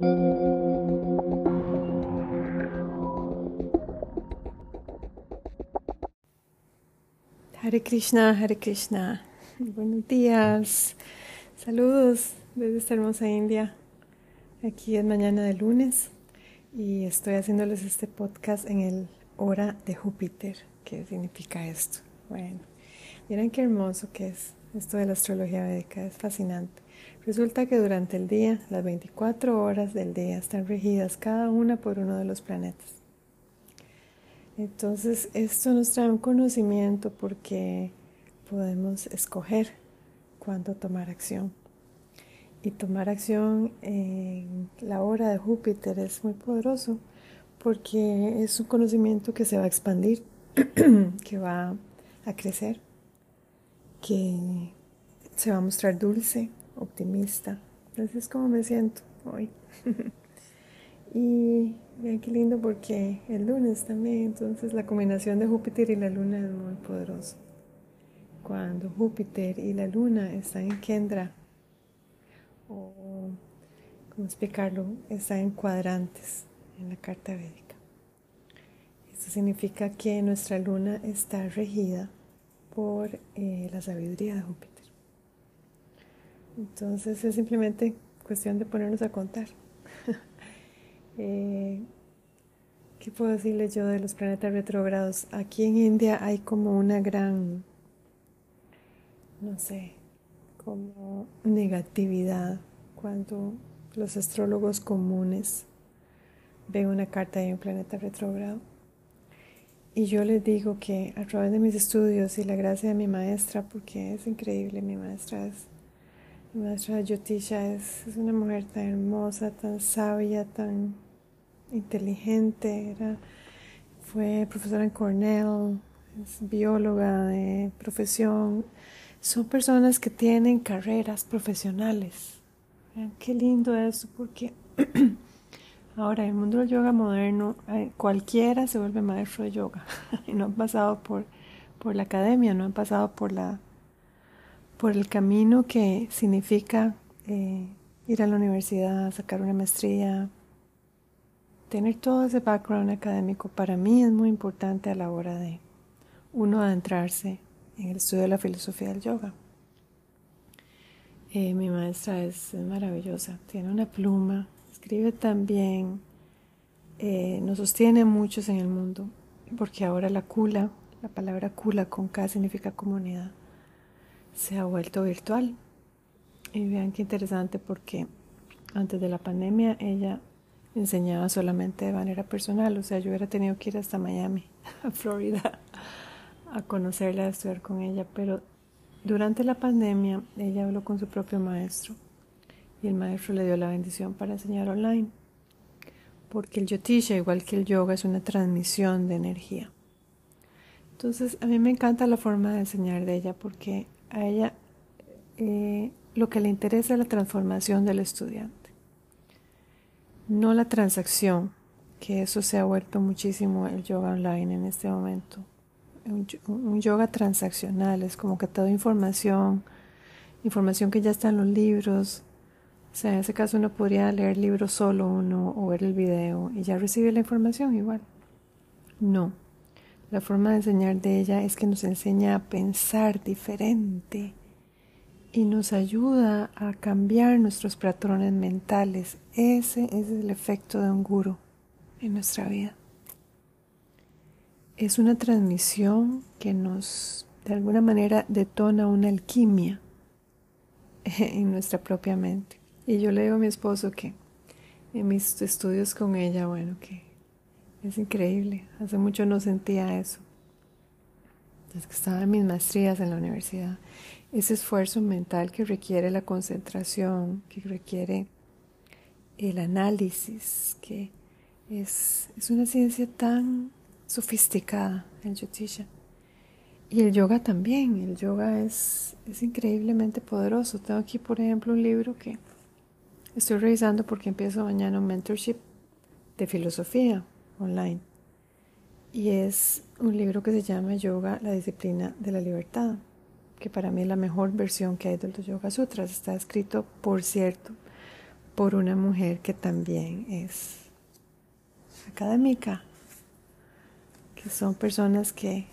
Hare Krishna, Hare Krishna. Buenos días. Saludos desde esta hermosa India. Aquí es mañana de lunes y estoy haciéndoles este podcast en el hora de Júpiter. ¿Qué significa esto? Bueno, miren qué hermoso que es esto de la astrología védica, es fascinante. Resulta que durante el día, las 24 horas del día están regidas cada una por uno de los planetas. Entonces, esto nos trae un conocimiento porque podemos escoger cuándo tomar acción. Y tomar acción en la hora de Júpiter es muy poderoso porque es un conocimiento que se va a expandir, que va a crecer, que se va a mostrar dulce, optimista. Así es como me siento hoy. y vean qué lindo porque el lunes también, entonces la combinación de Júpiter y la luna es muy poderosa. Cuando Júpiter y la luna están en Kendra, o cómo explicarlo, están en cuadrantes en la carta védica. Esto significa que nuestra luna está regida por eh, la sabiduría de Júpiter. Entonces es simplemente cuestión de ponernos a contar. Eh, ¿Qué puedo decirles yo de los planetas retrógrados? Aquí en India hay como una gran, no sé, como negatividad cuando los astrólogos comunes ven una carta de un planeta retrógrado. Y yo les digo que a través de mis estudios y la gracia de mi maestra, porque es increíble, mi maestra es maestra Yotisha es, una mujer tan hermosa, tan sabia, tan inteligente. Era, fue profesora en Cornell, es bióloga de profesión. Son personas que tienen carreras profesionales. Vean qué lindo eso, porque ahora en el mundo del yoga moderno eh, cualquiera se vuelve maestro de yoga y no han pasado por, por la academia, no han pasado por la por el camino que significa eh, ir a la universidad, sacar una maestría, tener todo ese background académico para mí es muy importante a la hora de uno adentrarse en el estudio de la filosofía del yoga. Eh, mi maestra es, maravillosa, tiene una pluma, escribe también, eh, nos sostiene muchos en el mundo, porque ahora la kula, la palabra kula con K significa comunidad se ha vuelto virtual. Y vean qué interesante porque antes de la pandemia ella enseñaba solamente de manera personal, o sea, yo hubiera tenido que ir hasta Miami, a Florida, a conocerla, a estudiar con ella, pero durante la pandemia ella habló con su propio maestro y el maestro le dio la bendición para enseñar online, porque el yotisha, igual que el yoga, es una transmisión de energía. Entonces, a mí me encanta la forma de enseñar de ella porque a ella eh, lo que le interesa es la transformación del estudiante, no la transacción, que eso se ha vuelto muchísimo el yoga online en este momento. Un, yoga transaccional es como que te doy información, información que ya está en los libros. O sea, en ese caso uno podría leer el libro solo uno o ver el video y ya recibe la información igual. No. La forma de enseñar de ella es que nos enseña a pensar diferente y nos ayuda a cambiar nuestros patrones mentales. Ese es el efecto de un guru en nuestra vida. Es una transmisión que nos, de alguna manera, detona una alquimia en nuestra propia mente. Y yo le digo a mi esposo que en mis estudios con ella, bueno, que es increíble. Hace mucho no sentía eso. Desde que estaba en mis maestrías en la universidad. Ese esfuerzo mental que requiere la concentración, que requiere el análisis, que es, es una ciencia tan sofisticada, el Jyotisha. Y el yoga también. El yoga es, es increíblemente poderoso. Tengo aquí, por ejemplo, un libro que estoy revisando porque empiezo mañana un mentorship de filosofía online. Y es un libro que se llama Yoga, la disciplina de la libertad, que para mí es la mejor versión que hay de los Yoga Sutras. Está escrito, por cierto, por una mujer que también es académica, que son personas que,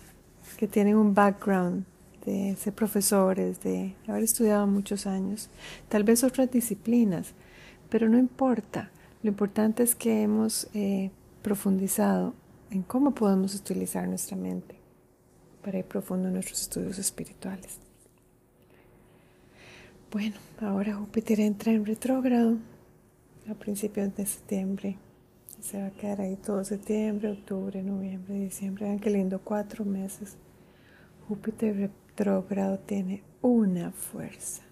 que tienen un background de ser profesores, de haber estudiado muchos años, tal vez otras disciplinas, pero no importa. Lo importante es que hemos eh, profundizado en cómo podemos utilizar nuestra mente para ir profundo en nuestros estudios espirituales. Bueno, ahora Júpiter entra en retrógrado a principios de septiembre. Se va a quedar ahí todo septiembre, octubre, noviembre, diciembre. Vean qué lindo, cuatro meses. Júpiter retrógrado tiene una fuerza.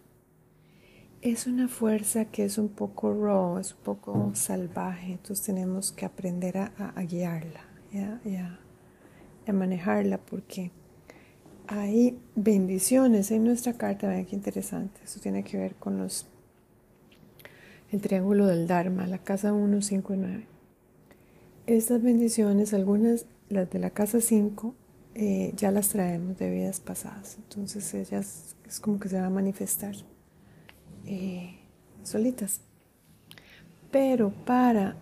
Es una fuerza que es un poco raw, es un poco salvaje, entonces tenemos que aprender a, guiarla y a manejarla porque hay bendiciones en nuestra carta. Vean qué interesante. Eso tiene que ver con los el triángulo del Dharma, la casa 1, 5 y 9. Estas bendiciones, algunas, las de la casa 5, eh, ya las traemos de vidas pasadas. Entonces ellas es como que se van a manifestar eh, solitas. Pero para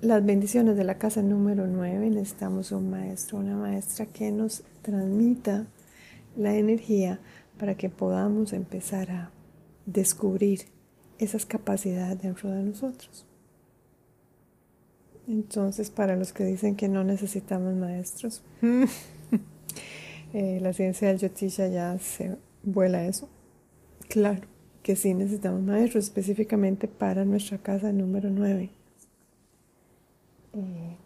las bendiciones de la casa número 9 necesitamos un maestro, una maestra que nos transmita la energía para que podamos empezar a descubrir esas capacidades dentro de nosotros. Entonces, para los que dicen que no necesitamos maestros, eh, la ciencia del Yotisha ya se vuela eso. Claro que sí necesitamos maestros, específicamente para nuestra casa número 9. Eh,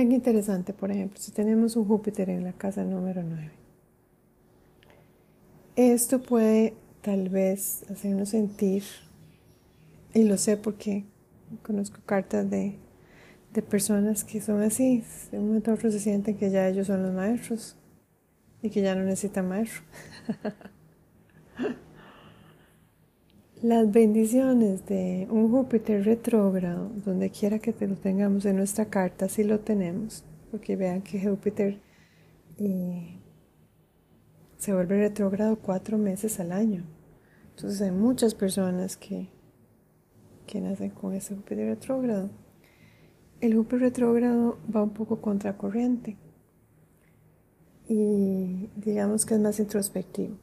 interesante, por ejemplo, si tenemos un Júpiter en la casa número 9. Esto puede tal vez hacernos sentir, y lo sé porque conozco cartas de, de personas que son así, de un momento a otro se sienten que ya ellos son los maestros y que ya no necesitan maestro. Las bendiciones de un Júpiter retrógrado, donde quiera que te lo tengamos en nuestra carta, si lo tenemos, porque vean que Júpiter eh, se vuelve retrógrado cuatro meses al año. Entonces hay muchas personas que, que nacen con ese Júpiter retrógrado. El Júpiter retrógrado va un poco contracorriente y digamos que es más introspectivo.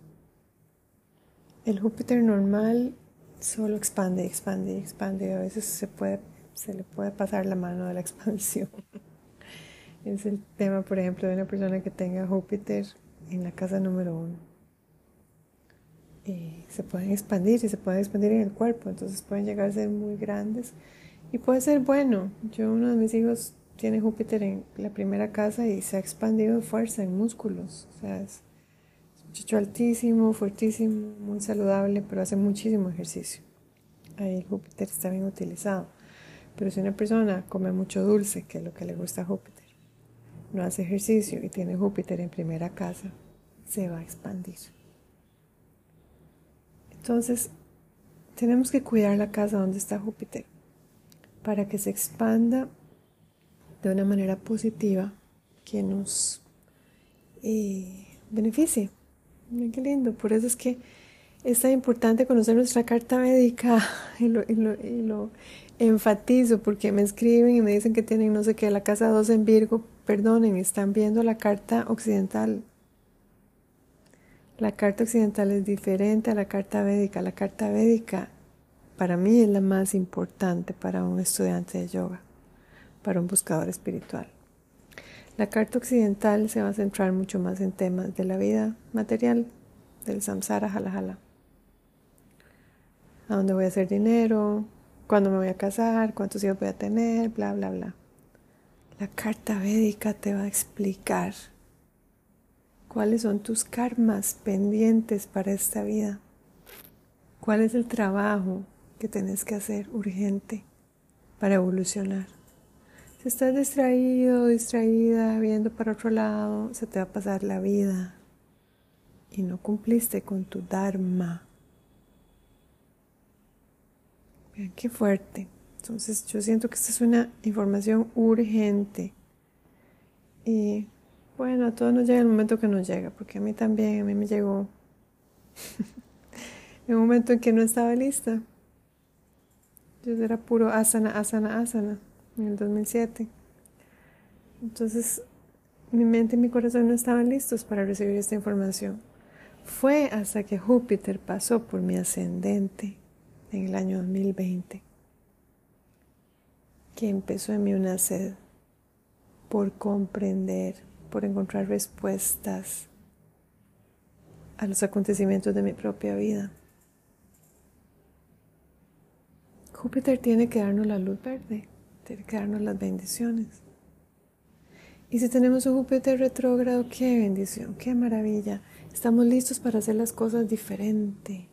El Júpiter normal solo expande, expande, expande. A veces se, puede, se le puede pasar la mano de la expansión. es el tema, por ejemplo, de una persona que tenga Júpiter en la casa número uno. Y se pueden expandir y se pueden expandir en el cuerpo, entonces pueden llegar a ser muy grandes y puede ser bueno. Yo, uno de mis hijos tiene Júpiter en la primera casa y se ha expandido de fuerza en músculos. O sea, es un chicho altísimo, fuertísimo, muy saludable, pero hace muchísimo ejercicio. Ahí Júpiter está bien utilizado. Pero si una persona come mucho dulce, que es lo que le gusta a Júpiter, no hace ejercicio y tiene Júpiter en primera casa, se va a expandir. Entonces, tenemos que cuidar la casa donde está Júpiter para que se expanda de una manera positiva que nos eh, beneficie. Qué lindo, por eso es que es tan importante conocer nuestra carta médica y lo, y lo enfatizo porque me escriben y me dicen que tienen no sé qué, la casa 2 en Virgo, perdonen, están viendo la carta occidental. La carta occidental es diferente a la carta védica. La carta védica para mí es la más importante para un estudiante de yoga, para un buscador espiritual. La carta occidental se va a centrar mucho más en temas de la vida material, del samsara, jala jala. ¿A dónde voy a hacer dinero? ¿Cuándo me voy a casar? ¿Cuántos hijos voy a tener? Bla, bla, bla. La carta védica te va a explicar cuáles son tus karmas pendientes para esta vida. ¿Cuál es el trabajo que tienes que hacer urgente para evolucionar? Si estás distraído, distraída, viendo para otro lado, se te va a pasar la vida y no cumpliste con tu Dharma. Vean qué fuerte. Entonces yo siento que esta es una información urgente. Y bueno, a todos nos llega el momento que nos llega, porque a mí también, a mí me llegó un momento en que no estaba lista. Yo era puro asana, asana, asana en el 2007. Entonces, mi mente y mi corazón no estaban listos para recibir esta información. Fue hasta que Júpiter pasó por mi ascendente en el año 2020 que empezó en mí una sed por comprender, por encontrar respuestas a los acontecimientos de mi propia vida. Júpiter tiene que darnos la luz verde, que darnos las bendiciones. Y si tenemos un Júpiter retrógrado, qué bendición, qué maravilla. Estamos listos para hacer las cosas diferente.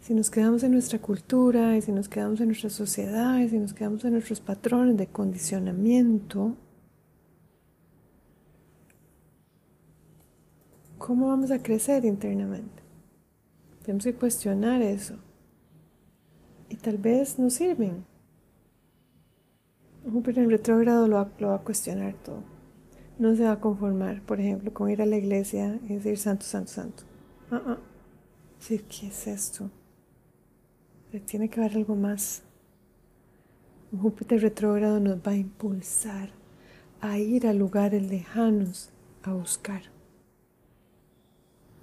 Si nos quedamos en nuestra cultura y si nos quedamos en nuestra sociedad y si nos quedamos en nuestros patrones de condicionamiento, ¿cómo vamos a crecer internamente? Tenemos que cuestionar eso y tal vez no sirven. Júpiter en retrógrado lo va, a cuestionar todo. No se va a conformar, por ejemplo, con ir a la iglesia y decir santo, santo, santo. Uh -uh. Decir, ¿qué es esto? Tiene que haber algo más. Júpiter retrógrado nos va a impulsar a ir a lugares lejanos a buscar.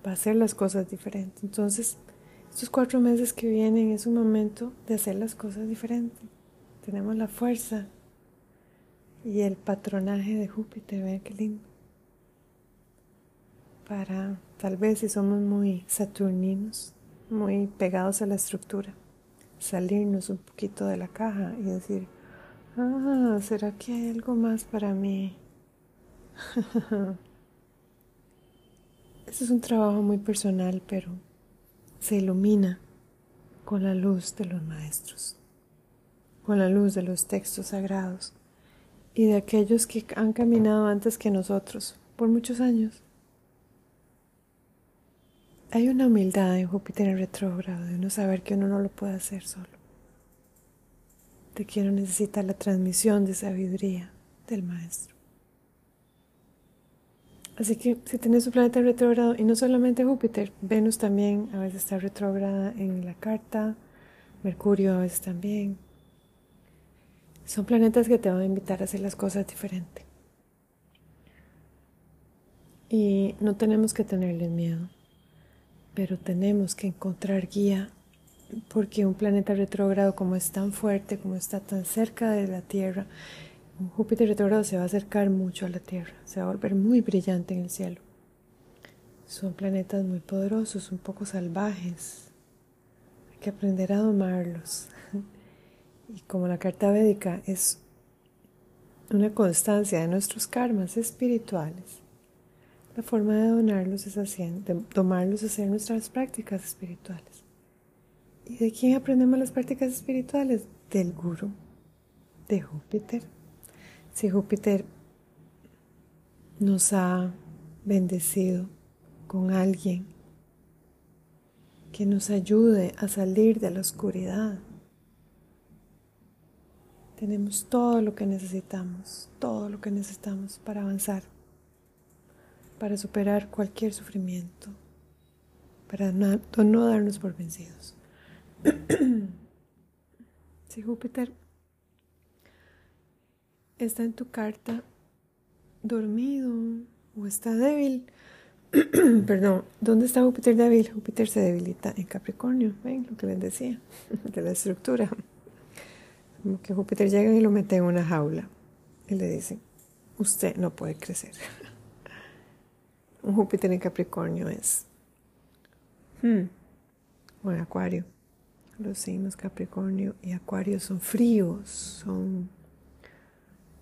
Va a hacer las cosas diferentes. Entonces, estos cuatro meses que vienen es un momento de hacer las cosas diferentes. Tenemos la fuerza y el patronaje de Júpiter, vean qué lindo. Para, tal vez si somos muy saturninos, muy pegados a la estructura, salirnos un poquito de la caja y decir, ah, ¿será que hay algo más para mí? Este es un trabajo muy personal, pero se ilumina con la luz de los maestros, con la luz de los textos sagrados y de aquellos que han caminado antes que nosotros por muchos años. Hay una humildad en Júpiter en retrógrado de uno saber que uno no lo puede hacer solo, de que uno necesita la transmisión de sabiduría del maestro. Así que si tenés un planeta retrógrado, y no solamente Júpiter, Venus también a veces está retrógrada en la carta, Mercurio a veces también. Son planetas que te van a invitar a hacer las cosas diferente. Y no tenemos que tenerles miedo, pero tenemos que encontrar guía porque un planeta retrógrado como es tan fuerte, como está tan cerca de la Tierra, Júpiter retrógrado se va a acercar mucho a la Tierra, se va a volver muy brillante en el cielo. Son planetas muy poderosos, un poco salvajes. Hay que aprender a domarlos. Y como la carta védica es una constancia de nuestros karmas espirituales, la forma de donarlos es haciendo, de tomarlos es hacer nuestras prácticas espirituales. ¿Y de quién aprendemos las prácticas espirituales? Del Guru, de Júpiter. Si Júpiter nos ha bendecido con alguien que nos ayude a salir de la oscuridad, tenemos todo lo que necesitamos, todo lo que necesitamos para avanzar, para superar cualquier sufrimiento, para no, no darnos por vencidos. si Júpiter está en tu carta dormido o está débil. Perdón, ¿dónde está Júpiter débil? Júpiter se debilita en Capricornio, ven lo que les decía, de la estructura. Como que Júpiter llega y lo mete en una jaula y le dice, usted no puede crecer. Un Júpiter en Capricornio es, hmm, en Acuario. Los signos Capricornio y Acuario son fríos, son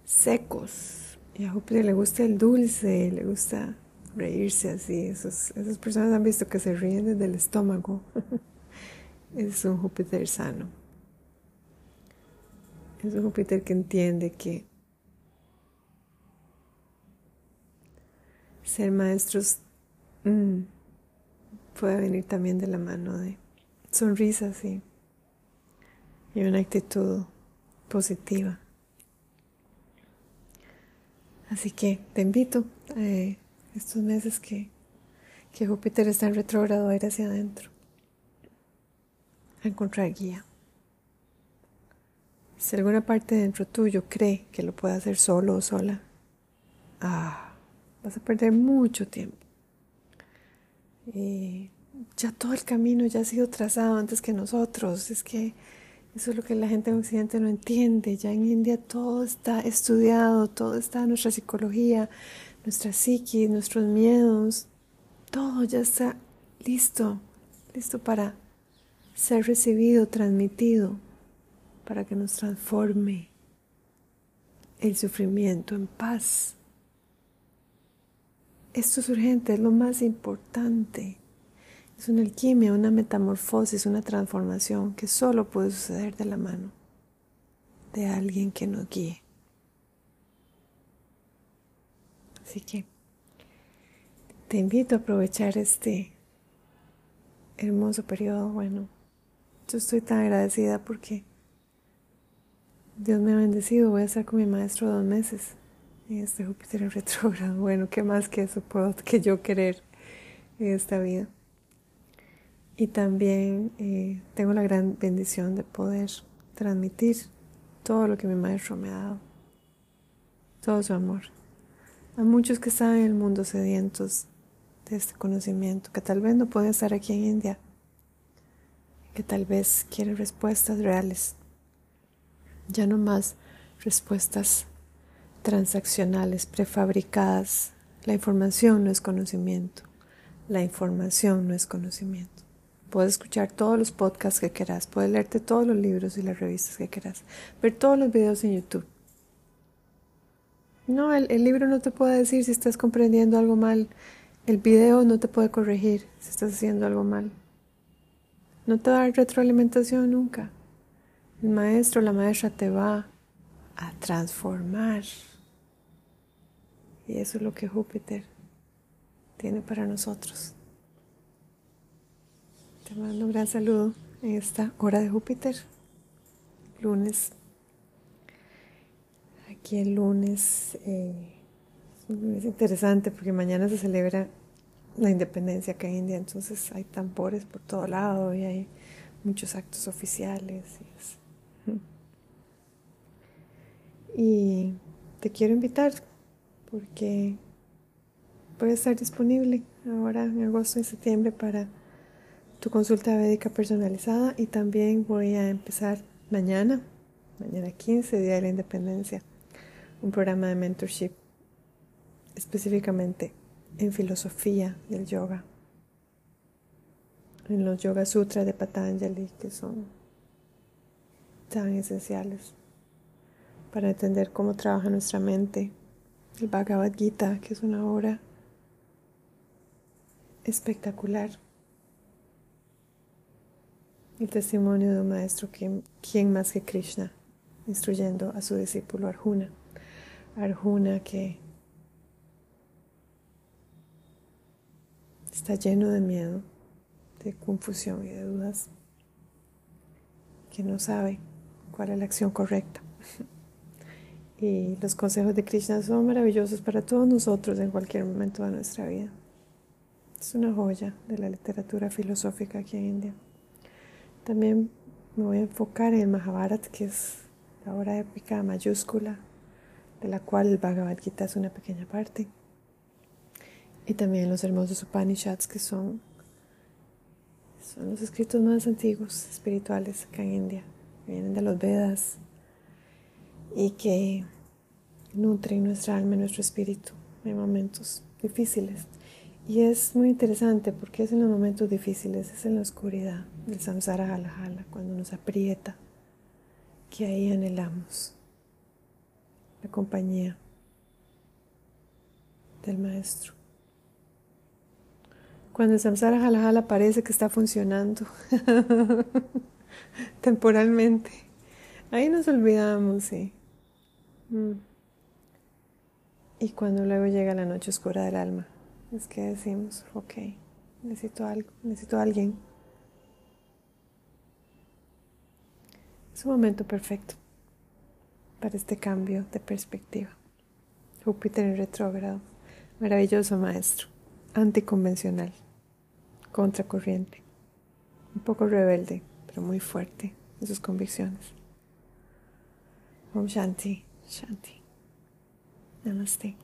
secos. Y a Júpiter le gusta el dulce, le gusta reírse así. esas personas han visto que se ríen desde el estómago. es un Júpiter sano. Es un Júpiter que entiende que ser maestros mm, puede venir también de la mano de sonrisas y una actitud positiva. Así que te invito eh, estos meses que, que Júpiter está en retrógrado a ir hacia adentro, a encontrar guía, Si alguna parte dentro tuyo cree que lo puede hacer solo o sola, ah, vas a perder mucho tiempo. Ya todo el camino ya ha sido trazado antes que nosotros. Es que eso es lo que la gente en Occidente no entiende. Ya en India todo está estudiado, todo está nuestra psicología, nuestra psiquis, nuestros miedos. Todo ya está listo, listo para ser recibido, transmitido para que nos transforme el sufrimiento en paz. Esto es urgente, es lo más importante. Es una alquimia, una metamorfosis, una transformación que solo puede suceder de la mano de alguien que nos guíe. Así que te invito a aprovechar este hermoso periodo. Bueno, yo estoy tan agradecida porque Dios me ha bendecido, voy a estar con mi maestro dos meses este Júpiter en retrógrado. Bueno, ¿qué más que eso puedo que yo querer en esta vida? Y también eh, tengo la gran bendición de poder transmitir todo lo que mi maestro me ha dado, todo su amor. A muchos que están en el mundo sedientos de este conocimiento, que tal vez no pueden estar aquí en India, que tal vez quieren respuestas reales ya no más respuestas transaccionales, prefabricadas. La información no es conocimiento. La información no es conocimiento. Puedes escuchar todos los podcasts que quieras, puedes leerte todos los libros y las revistas que quieras, ver todos los videos en YouTube. No, el, el libro no te puede decir si estás comprendiendo algo mal. El video no te puede corregir si estás haciendo algo mal. No te va a dar retroalimentación nunca. El maestro, la maestra te va a transformar. Y eso es lo que Júpiter tiene para nosotros. Te mando un gran saludo en esta hora de Júpiter, lunes. Aquí el lunes eh, es interesante porque mañana se celebra la independencia acá en India, entonces hay tambores por todo lado y hay muchos actos oficiales. Y te quiero invitar porque voy a estar disponible ahora en agosto y septiembre para tu consulta médica personalizada y también voy a empezar mañana, mañana 15, Día de la Independencia, un programa de mentorship específicamente en filosofía del yoga, en los Yoga Sutras de Patanjali que son tan esenciales para entender cómo trabaja nuestra mente. El Bhagavad Gita, que es una obra espectacular. El testimonio de un maestro, ¿quién más que Krishna, instruyendo a su discípulo Arjuna. Arjuna que está lleno de miedo, de confusión y de dudas, que no sabe cuál es la acción correcta. Y los consejos de Krishna son maravillosos para todos nosotros en cualquier momento de nuestra vida. Es una joya de la literatura filosófica aquí en India. También me voy a enfocar en el Mahabharata, que es la obra épica mayúscula, de la cual el Bhagavad Gita es una pequeña parte. Y también los hermosos Upanishads, que son, son los escritos más antiguos espirituales acá en India, vienen de los Vedas, y que nutren nuestra alma y nuestro espíritu en momentos difíciles. Y es muy interesante porque es en los momentos difíciles, es en la oscuridad del samsara jala jala, cuando nos aprieta, que ahí anhelamos la compañía del maestro. Cuando el samsara jala jala parece que está funcionando temporalmente, ahí nos olvidamos, sí. Y cuando luego llega la noche oscura del alma, es que decimos, ok, necesito algo, necesito a alguien. Es un momento perfecto para este cambio de perspectiva. Júpiter en retrógrado, maravilloso maestro, anticonvencional, contracorriente, un poco rebelde, pero muy fuerte en sus convicciones. Om Shanti, Shanti. Namaste.